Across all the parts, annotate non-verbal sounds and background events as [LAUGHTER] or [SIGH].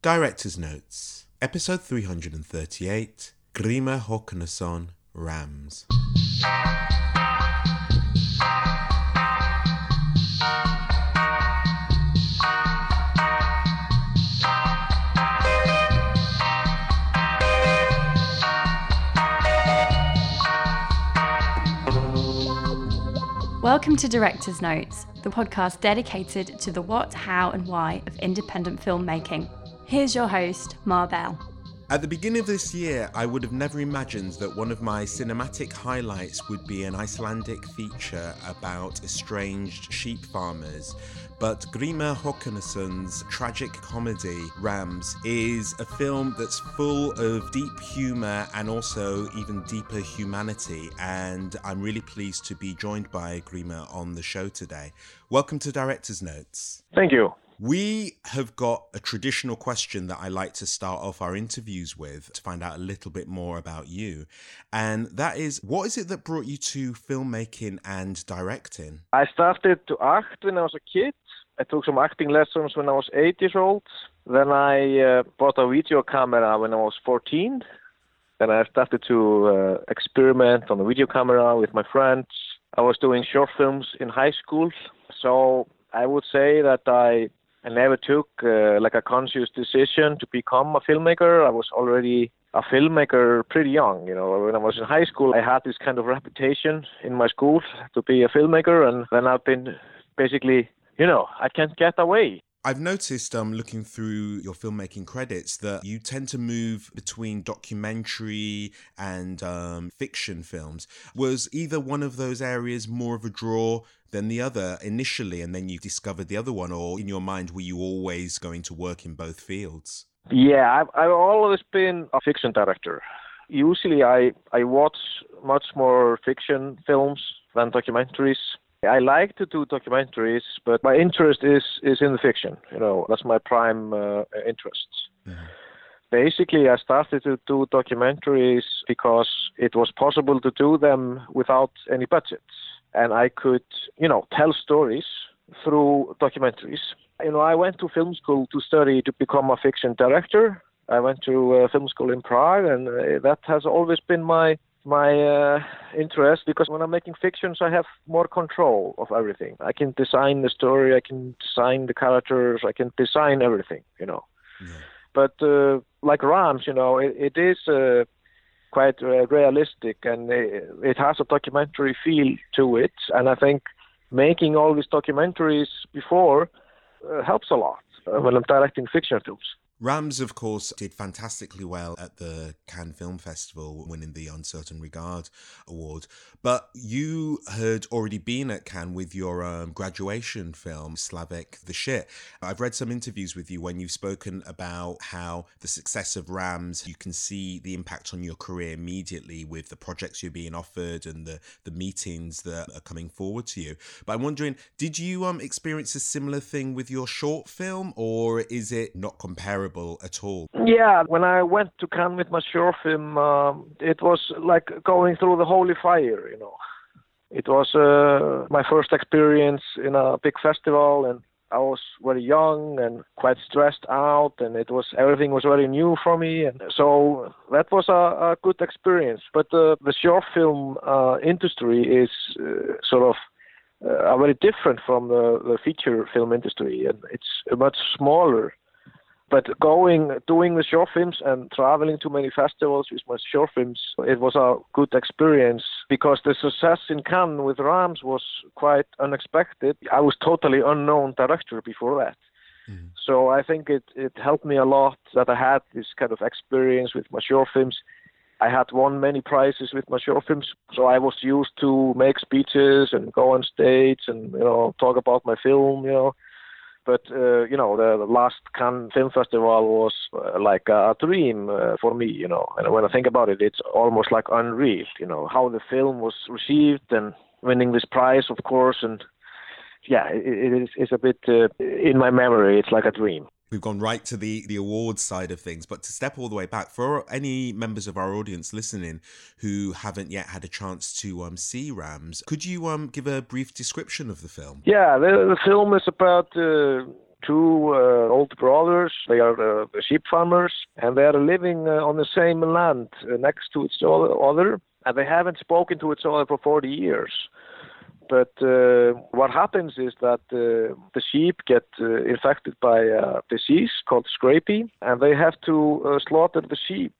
Director's Notes, Episode 338 Grímur Hákonarson Rams. Welcome to Director's Notes, the podcast dedicated to the what, how, and why of independent filmmaking. Here's your host, Marbell. At the beginning of this year, I would have never imagined that one of my cinematic highlights would be an Icelandic feature about estranged sheep farmers. But Grímur Hákonarson's tragic comedy, Rams, is a film that's full of deep humour and also even deeper humanity. And I'm really pleased to be joined by Grímur on the show today. Welcome to Director's Notes. Thank you. We have got a traditional question that I like to start off our interviews with to find out a little bit more about you. And that is what is it that brought you to filmmaking and directing? I started to act when I was a kid. I took some acting lessons when I was eight years old. Then I uh, bought a video camera when I was 14. Then I started to uh, experiment on the video camera with my friends. I was doing short films in high school. So I would say that I I never took uh, like a conscious decision to become a filmmaker. I was already a filmmaker pretty young. You know, when I was in high school, I had this kind of reputation in my school to be a filmmaker, and then I've been basically, you know, I can't get away. I've noticed, um, looking through your filmmaking credits, that you tend to move between documentary and um, fiction films. Was either one of those areas more of a draw than the other initially, and then you discovered the other one, or in your mind, were you always going to work in both fields? Yeah, I've, I've always been a fiction director. Usually, I I watch much more fiction films than documentaries. I like to do documentaries, but my interest is is in the fiction. You know, that's my prime uh, interest. Mm-hmm. Basically, I started to do documentaries because it was possible to do them without any budget, and I could, you know, tell stories through documentaries. You know, I went to film school to study to become a fiction director. I went to uh, film school in Prague, and uh, that has always been my my uh, interest because when I'm making fictions, I have more control of everything. I can design the story, I can design the characters, I can design everything, you know. Yeah. But uh, like Rams, you know, it, it is uh, quite uh, realistic and it, it has a documentary feel to it. And I think making all these documentaries before uh, helps a lot uh, when I'm directing fiction films. Rams, of course, did fantastically well at the Cannes Film Festival, winning the Un Certain Regard Award. But you had already been at Cannes with your um, graduation film, Slavek the Shit. I've read some interviews with you when you've spoken about how the success of Rams, you can see the impact on your career immediately with the projects you're being offered and the, the meetings that are coming forward to you. But I'm wondering, did you um, experience a similar thing with your short film, or is it not comparable? At all? Yeah, when I went to Cannes with my short film, um, it was like going through the holy fire, you know. It was uh, my first experience in a big festival, and I was very young and quite stressed out, and it was everything was very new for me, and so that was a, a good experience. But uh, the short film uh, industry is uh, sort of uh, very different from the, the feature film industry, and it's much smaller but going, doing the short films and traveling to many festivals with my short films, it was a good experience because the success in Cannes with Rams was quite unexpected. I was totally unknown director before that. Mm-hmm. So I think it, it helped me a lot that I had this kind of experience with my short films. I had won many prizes with my short films, so I was used to make speeches and go on stage and you know talk about my film, you know. But uh, you know, the, the, last Cannes Film Festival was uh, like a, dream uh, for me. You know, and when I think about it, it's almost like unreal. You know, how the film was received and winning this prize, of course, and yeah, it, it is it's a bit uh, in my memory. It's like a dream. We've gone right to the the awards side of things, but to step all the way back for any members of our audience listening who haven't yet had a chance to um, see Rams, could you um, give a brief description of the film? Yeah, the, the film is about uh, two uh, old brothers. They are uh, sheep farmers, and they are living uh, on the same land uh, next to each other, and they haven't spoken to each other for 40 years. But uh, what happens is that uh, the sheep get infected by a disease called scrapie, and they have to slaughter the sheep.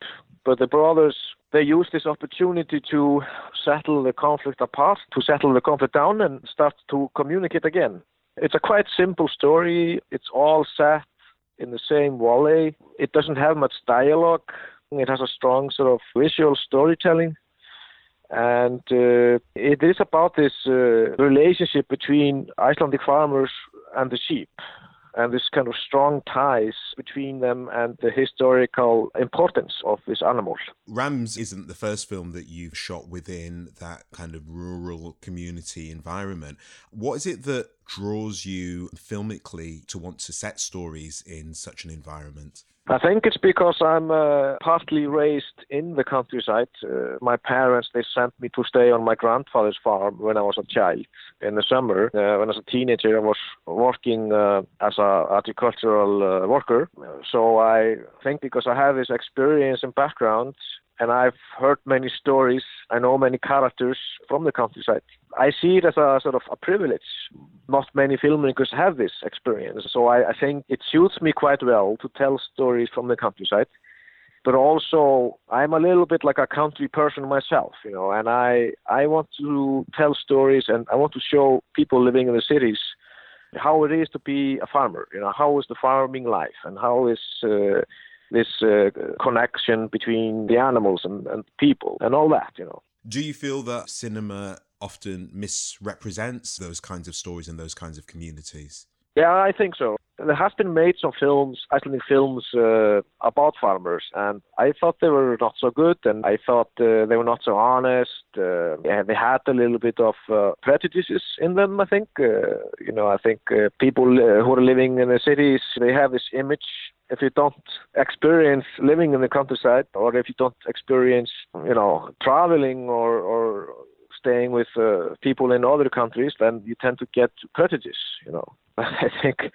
But the brothers they use this opportunity to settle the conflict apart, to settle the conflict down, and start to communicate again. It's a quite simple story. It's all set in the same valley. It doesn't have much dialogue. It has a strong sort of visual storytelling. And uh, it is about this uh, relationship between Icelandic farmers and the sheep and this kind of strong ties between them and the historical importance of this animal. Rams isn't the first film that you've shot within that kind of rural community environment. What is it that draws you filmically to want to set stories in such an environment? I think it's because I'm uh, partly raised in the countryside. Uh, my parents they sent me to stay on my grandfather's farm when I was a child in the summer. Uh, when I was a teenager, I was working uh, as a agricultural uh, worker. So I think because I have this experience and background, and I've heard many stories. I know many characters from the countryside. I see it as a sort of a privilege. Not many filmmakers have this experience, so I, I think it suits me quite well to tell stories from the countryside. But also, I'm a little bit like a country person myself, you know, and I I want to tell stories and I want to show people living in the cities how it is to be a farmer. You know, how is the farming life and how is uh, this uh, connection between the animals and, and people and all that, you know. Do you feel that cinema often misrepresents those kinds of stories and those kinds of communities? Yeah, I think so. There has been made some films, Icelandic films, uh, about farmers, and I thought they were not so good, and I thought uh, they were not so honest. Uh, they had a little bit of uh, prejudices in them. I think, uh, you know, I think uh, people who are living in the cities they have this image if you don't experience living in the countryside or if you don't experience you know traveling or or staying with people in other countries then you tend to get prejudice you know [LAUGHS] i think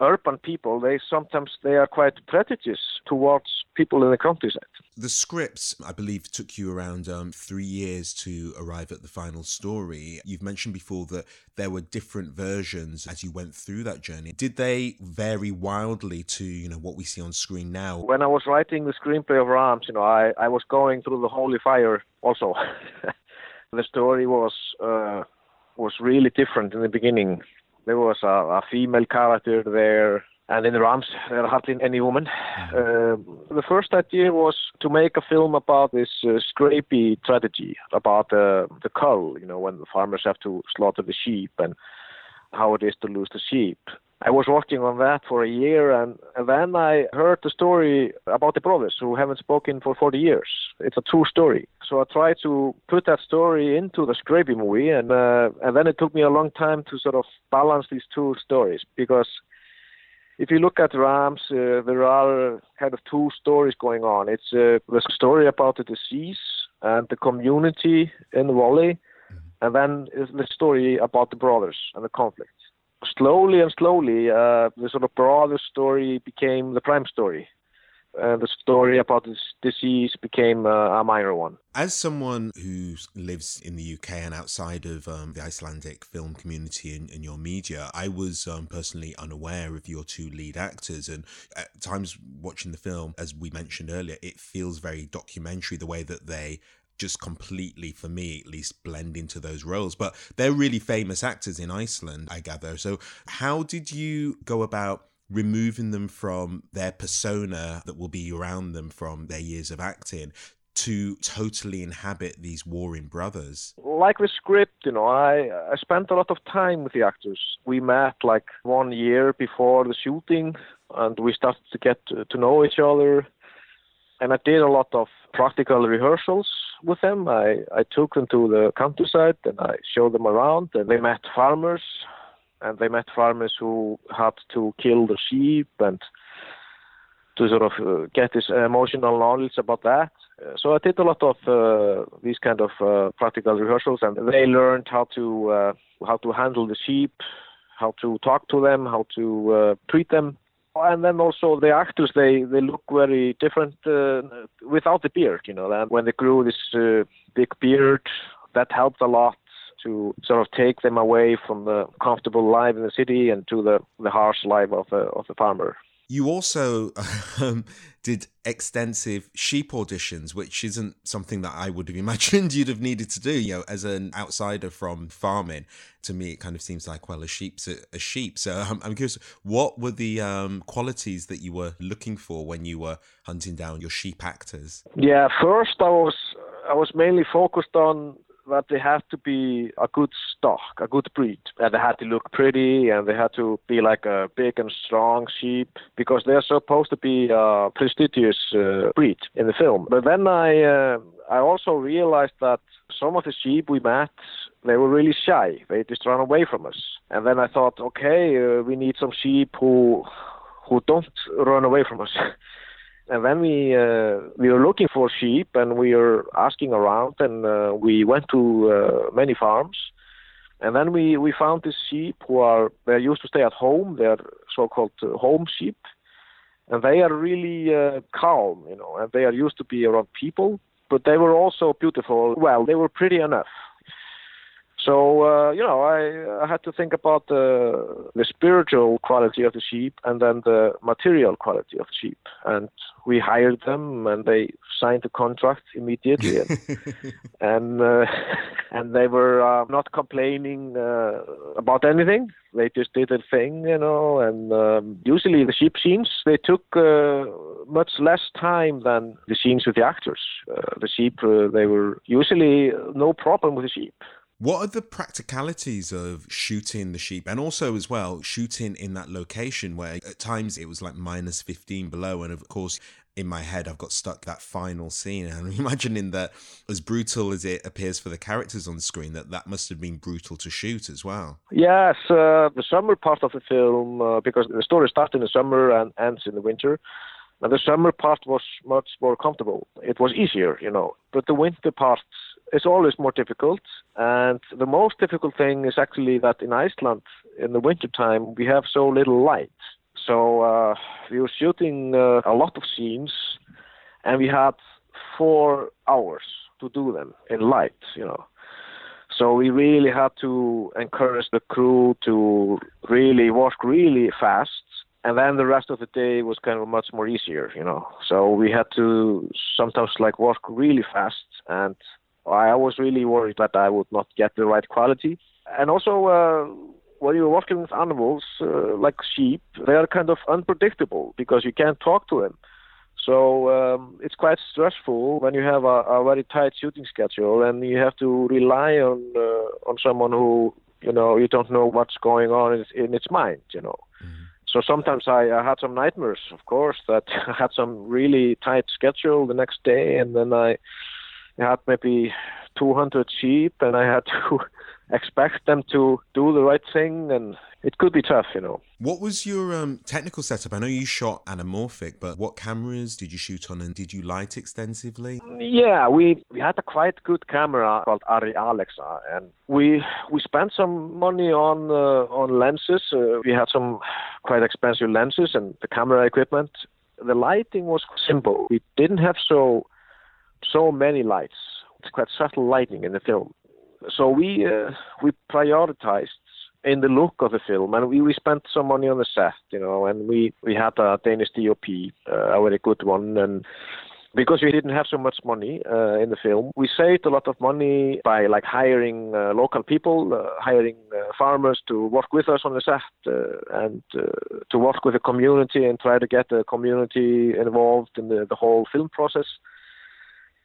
urban people they sometimes they are quite prejudiced towards people in the countryside the scripts, I believe, took you around um, three years to arrive at the final story. You've mentioned before that there were different versions as you went through that journey. Did they vary wildly to you know what we see on screen now? When I was writing the screenplay of Rams, you know, I, I was going through the holy fire also. [LAUGHS] the story was uh, was really different in the beginning. There was a, a female character there and in the Rams there are hardly any women. Uh, the first idea was to make a film about this uh, scrapie tragedy, about uh, the cull, you know, when the farmers have to slaughter the sheep and how it is to lose the sheep. I was working on that for a year, and, then I heard the story about the brothers who haven't spoken for 40 years. It's a true story. So I tried to put that story into the Scrapie movie, and uh, and then it took me a long time to sort of balance these two stories because if you look at Rams, uh, there are kind of two stories going on. It's uh, the story about the disease and the community in the valley, and then the story about the brothers and the conflict. Slowly and slowly, uh, the sort of brother story became the prime story uh, the story about this disease became uh, a minor one. As someone who lives in the UK and outside of um, the Icelandic film community in, in your media, I was um, personally unaware of your two lead actors. And at times watching the film, as we mentioned earlier, it feels very documentary the way that they just completely, for me at least, blend into those roles. But they're really famous actors in Iceland, I gather. So, how did you go about? removing them from their persona that will be around them from their years of acting to totally inhabit these warring brothers? Like the script, you know, I, I spent a lot of time with the actors. We met like one year before the shooting and we started to get to, to know each other. And I did a lot of practical rehearsals with them. I, I took them to the countryside and I showed them around and they met farmers and they met farmers who had to kill the sheep and to sort of uh, get this emotional knowledge about that. Uh, so I did a lot of uh, these kind of uh, practical rehearsals, and they learned how to uh, how to handle the sheep, how to talk to them, how to uh, treat them. And then also the actors, they, they look very different uh, without the beard, you know. And when they grew this uh, big beard, that helped a lot to sort of take them away from the comfortable life in the city and to the, the harsh life of the, of the farmer. You also [LAUGHS] um, did extensive sheep auditions, which isn't something that I would have [LAUGHS] imagined you'd have needed to do. You know, as an outsider from farming, to me it kind of seems like well, a sheep's a, a sheep. So um, I'm curious, what were the um, qualities that you were looking for when you were hunting down your sheep actors? Yeah, first I was I was mainly focused on that they had to be a good stock, a good breed, and they had to look pretty, and they had to be like a big and strong sheep because they're supposed to be a prestigious uh, breed in the film. But then I uh, I also realized that some of the sheep we met they were really shy. They just ran away from us. And then I thought, okay, uh, we need some sheep who who don't run away from us. [LAUGHS] And then we uh, we were looking for sheep, and we were asking around, and uh, we went to uh, many farms, and then we we found these sheep who are they're used to stay at home. They're so-called uh, home sheep, and they are really uh, calm, you know, and they are used to be around people. But they were also beautiful. Well, they were pretty enough. So uh, you know, I, I had to think about the the spiritual quality of the sheep and then the material quality of the sheep. And we hired them, and they signed the contract immediately, and [LAUGHS] and, uh, [LAUGHS] and they were uh, not complaining uh, about anything. They just did their thing, you know. And um, usually the sheep scenes they took uh, much less time than the scenes with the actors. Uh, the sheep they were usually no problem with the sheep. What are the practicalities of shooting the sheep and also as well shooting in that location where at times it was like minus 15 below and of course in my head I've got stuck that final scene and I'm [LAUGHS] imagining that as brutal as it appears for the characters on screen that that must have been brutal to shoot as well. Yes, uh, the summer part of the film uh, because the story starts in the summer and ends in the winter. And the summer part was much more comfortable. It was easier, you know. But the winter part is always more difficult. And the most difficult thing is actually that in Iceland, in the wintertime, we have so little light. So uh, we were shooting uh, a lot of scenes, and we had four hours to do them in light, you know. So we really had to encourage the crew to really work really fast and then the rest of the day was kind of much more easier, you know. So we had to sometimes like work really fast, and I was really worried that I would not get the right quality. And also, uh, when you're working with animals uh, like sheep, they are kind of unpredictable because you can't talk to them. So um, it's quite stressful when you have a, a, very tight shooting schedule and you have to rely on uh, on someone who you know you don't know what's going on in, in its mind, you know. Mm-hmm. So sometimes I, I had some nightmares, of course, that [LAUGHS] I had some really tight schedule the next day, and then I had maybe 200 sheep, and I had [LAUGHS] to expect them to do the right thing, and it could be tough, you know. What was your um, technical setup? I know you shot anamorphic, but what cameras did you shoot on, and did you light extensively? Yeah, we, we had a quite good camera called Arri Alexa, and we we spent some money on uh, on lenses. Uh, we had some quite expensive lenses and the camera equipment. The lighting was simple. We didn't have so so many lights. It's quite subtle lighting in the film. So we uh, we prioritized in the look of the film, and we, we spent some money on the set, you know, and we we had a Danish DOP, uh, a very good one, and because we didn't have so much money uh, in the film, we saved a lot of money by like hiring uh, local people, uh, hiring uh, farmers to work with us on the set, uh, and uh, to work with the community and try to get the community involved in the, the whole film process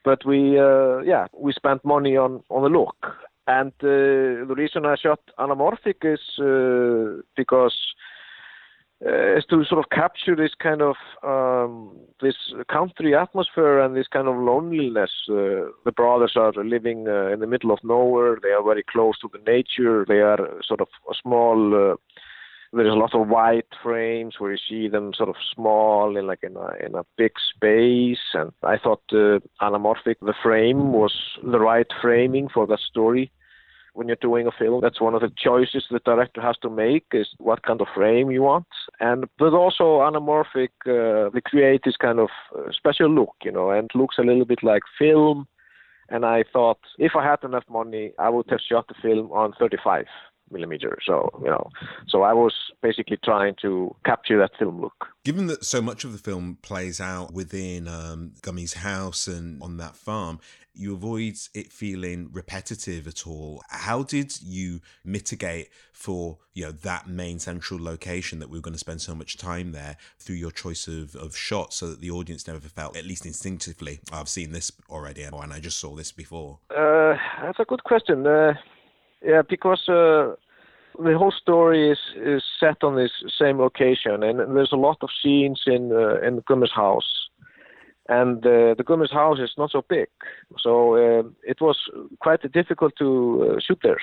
but we uh, yeah we spent money on on the look and uh, the reason I shot anamorphic is uh, because is to sort of capture this kind of um, this country atmosphere and this kind of loneliness. Uh, the brothers are living uh, in the middle of nowhere. They are very close to the nature. They are sort of a small uh, there's a lot of wide frames where you see them sort of small in like in a in a big space and I thought uh, anamorphic the frame was the right framing for that story when you're doing a film. That's one of the choices the director has to make is what kind of frame you want. And but also anamorphic, uh, they create this kind of uh, special look, you know, and looks a little bit like film. And I thought if I had enough money, I would have shot the film on 35 millimeter. So you know, so I was basically trying to capture that film look. Given that so much of the film plays out within um, Gummi's house and on that farm, you avoid it feeling repetitive at all. How did you mitigate for you know that main central location that we were going to spend so much time there through your choice of, of shots so that the audience never felt, at least instinctively, I've seen this already and I just saw this before? Uh, that's a good question. Uh, yeah, because uh, the whole story is is set on this same location, and there's a lot of scenes in uh, in Gummi's house, and uh, the Gummi's house is not so big, so uh, it was quite difficult to uh, shoot there.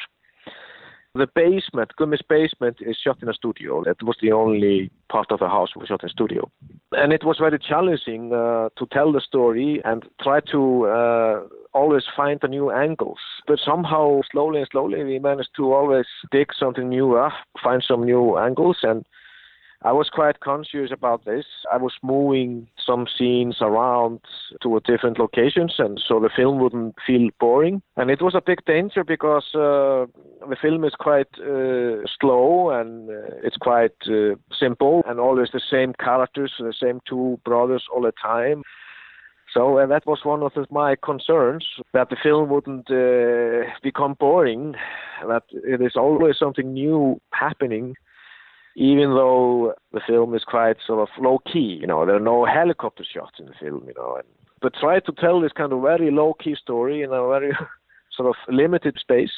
The basement, Gummi's basement, is shot in a studio. That was the only part of the house we shot in studio, and it was very challenging uh, to tell the story and try to uh, always find the new angles. But somehow, slowly and slowly, we managed to always dig something new up, find some new angles. And I was quite conscious about this. I was moving some scenes around to different locations, and so the film wouldn't feel boring. And it was a big danger because uh, the film is quite uh, slow and uh, it's quite uh, simple, and always the same characters, the same two brothers all the time. So uh, that was one of my concerns that the film wouldn't uh, become boring, that it is always something new happening, even though the film is quite sort of low key. You know, there are no helicopter shots in the film. You know, and, but try to tell this kind of very low key story in a very [LAUGHS] sort of limited space.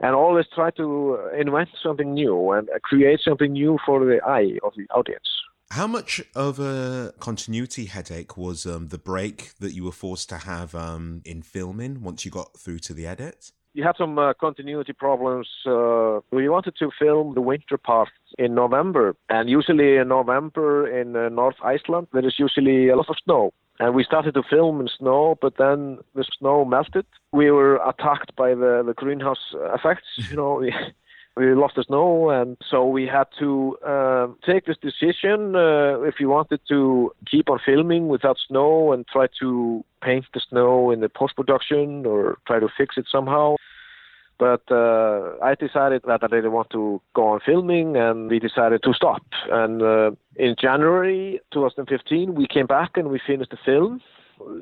And always try to invent something new and create something new for the eye of the audience. How much of a continuity headache was um, the break that you were forced to have um, in filming once you got through to the edit? You had some uh, continuity problems. Uh, we wanted to film the winter part in November, and usually in November in uh, North Iceland there is usually a lot of snow. And we started to film in snow, but then the snow melted. We were attacked by the, the greenhouse effects. You know, [LAUGHS] we lost the snow, and so we had to uh, take this decision uh, if we wanted to keep on filming without snow and try to paint the snow in the post production or try to fix it somehow. But uh, I decided that I didn't want to go on filming, and we decided to stop. And uh, in January 2015, we came back and we finished the film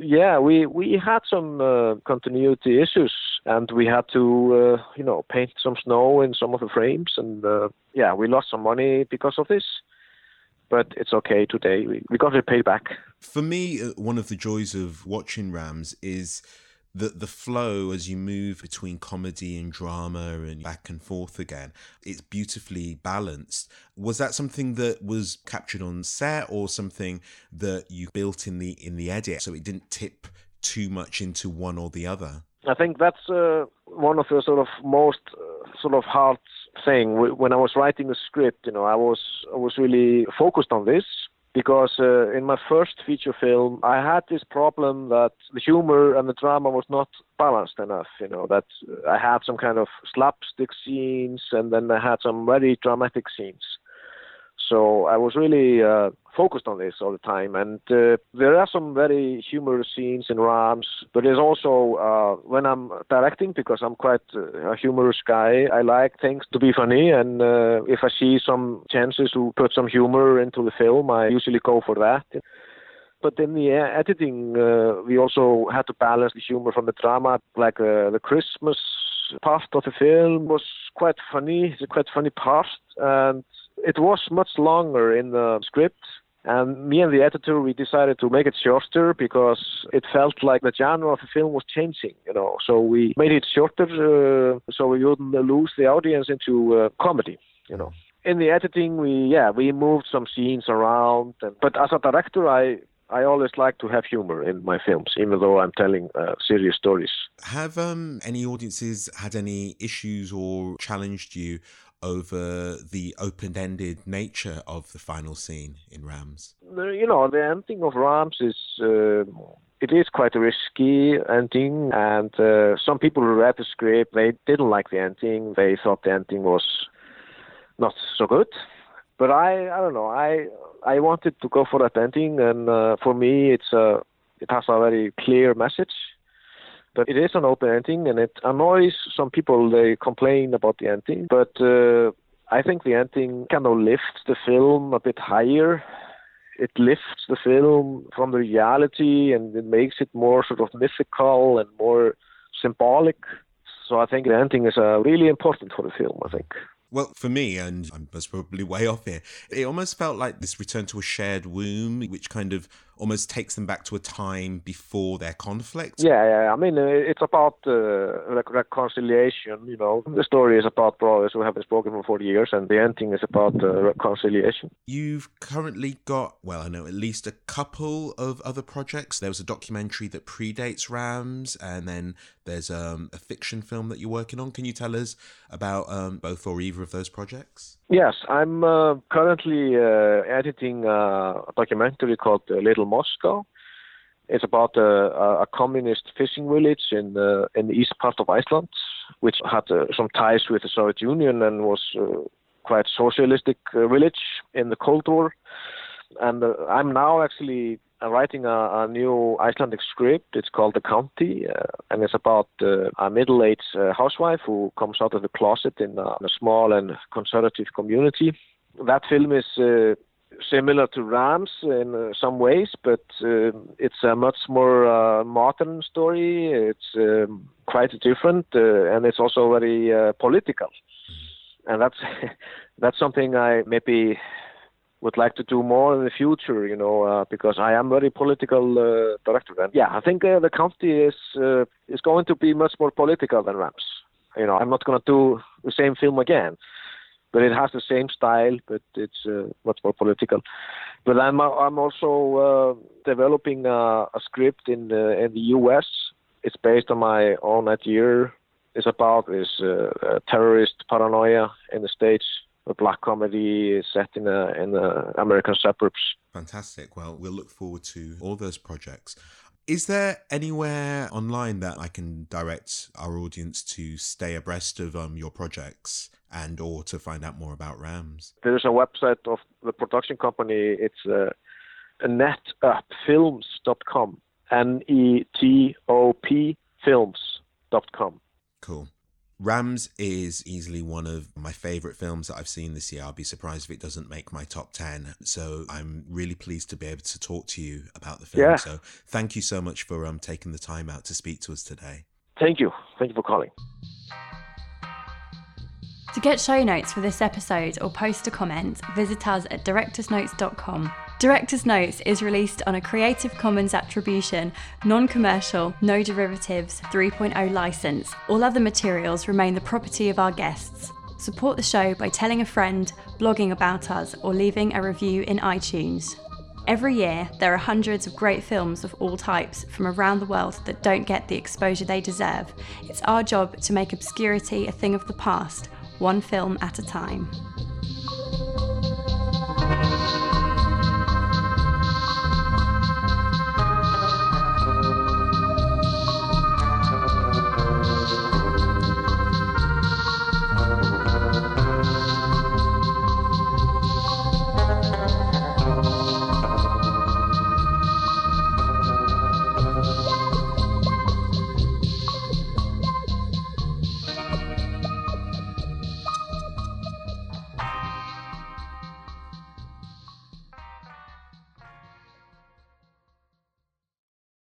yeah, we we had some uh, continuity issues, and we had to uh, you know paint some snow in some of the frames, and uh, yeah, we lost some money because of this. But it's okay today. We, we got it paid back. For me, uh, one of the joys of watching Rams is the the flow as you move between comedy and drama and back and forth again it's beautifully balanced. Was that something that was captured on set or something that you built in the in the edit so it didn't tip too much into one or the other? I think that's uh, one of the sort of most uh, sort of hard thing. When i was writing the script you know i was i was really focused on this because uh, in my first feature film, I had this problem that the humor and the drama was not balanced enough. You know that I had some kind of slapstick scenes, and then I had some very dramatic scenes. So I was really uh, focused on this all the time. And uh, there are some very humorous scenes in Rams, but there's also uh, when I'm directing, because I'm quite uh, a humorous guy, I like things to be funny. And uh, if I see some chances to put some humor into the film, I usually go for that. But in the editing, uh, we also had to balance the humor from the drama, like the Christmas part of the film was quite funny. It's a quite funny part, and it was much longer in the script. And me and the editor, we decided to make it shorter because it felt like the genre of the film was changing, you know. So we made it shorter uh, so we wouldn't lose the audience into uh, comedy, you know. In the editing, we yeah we moved some scenes around, and, but as a director, I I always like to have humor in my films, even though I'm telling uh, serious stories. Have um, any audiences had any issues or challenged you over the open ended nature of the final scene in Rams? You know, the ending of Rams is uh, it is quite a risky ending, and uh, some people who read the script they didn't like the ending. They thought the ending was not so good. But I, I don't know. I I wanted to go for that ending, and uh, for me, it's a it has a very clear message. But it is an open ending, and it annoys some people. They complain about the ending, but uh, I think the ending kind of lifts the film a bit higher it lifts the film from the reality and it makes it more sort of mythical and more symbolic. So I think the ending is uh, really important for the film. I think. Well, for me, and I'm probably way off here, it almost felt like this return to a shared womb, which kind of almost takes them back to a time before their conflict. Yeah, yeah. I mean, uh, it's about uh, reconciliation. You know, the story is about brothers who haven't spoken for 40 years, and the ending is about uh, reconciliation. You've currently got, well, I know at least a couple of other projects. There was a documentary that predates Rams, and then there's um, a fiction film that you're working on. Can you tell us about um, both or either of those projects? Yes, I'm uh, currently uh, editing uh, a documentary called uh, Little Moscow. It's about a, a communist fishing village in the in the east part of Iceland, which had uh, some ties with the Soviet Union and was uh, quite socialistic village in the Cold War. And I'm now actually writing a, a, new Icelandic script. It's called The County, uh, and it's about uh, a middle-aged uh, housewife who comes out of the closet in a, in a, small and conservative community. That film is uh, similar to Rams in uh, some ways, but uh, it's a much more modern story. It's um, quite different, and it's also very political. And that's [LAUGHS] that's something I maybe would like to do more in the future, you know, uh, because I am very political uh, director. And yeah, I think uh, the county is uh, is going to be much more political than Rams. You know, I'm not going to do the same film again, but it has the same style, but it's uh, much more political. But I'm I'm also uh, developing a, a, script in the, in the U.S. It's based on my own idea. It's about this terrorist paranoia in the states a black comedy set in a, in the American suburbs. Fantastic. Well, we'll look forward to all those projects. Is there anywhere online that I can direct our audience to stay abreast of um, your projects and or to find out more about Rams? There's a website of the production company. It's uh, netopfilms.com. N-E-T-O-P films.com. Cool. Rams is easily one of my favorite films that I've seen this year. I'll be surprised if it doesn't make my top 10. So I'm really pleased to be able to talk to you about the film. Yeah. So thank you so much for um, taking the time out to speak to us today. Thank you. Thank you for calling. To get show notes for this episode or post a comment, visit us at directorsnotes.com. Director's Notes is released on a Creative Commons Attribution, non commercial, no derivatives 3.0 license. All other materials remain the property of our guests. Support the show by telling a friend, blogging about us, or leaving a review in iTunes. Every year, there are hundreds of great films of all types from around the world that don't get the exposure they deserve. It's our job to make obscurity a thing of the past, one film at a time.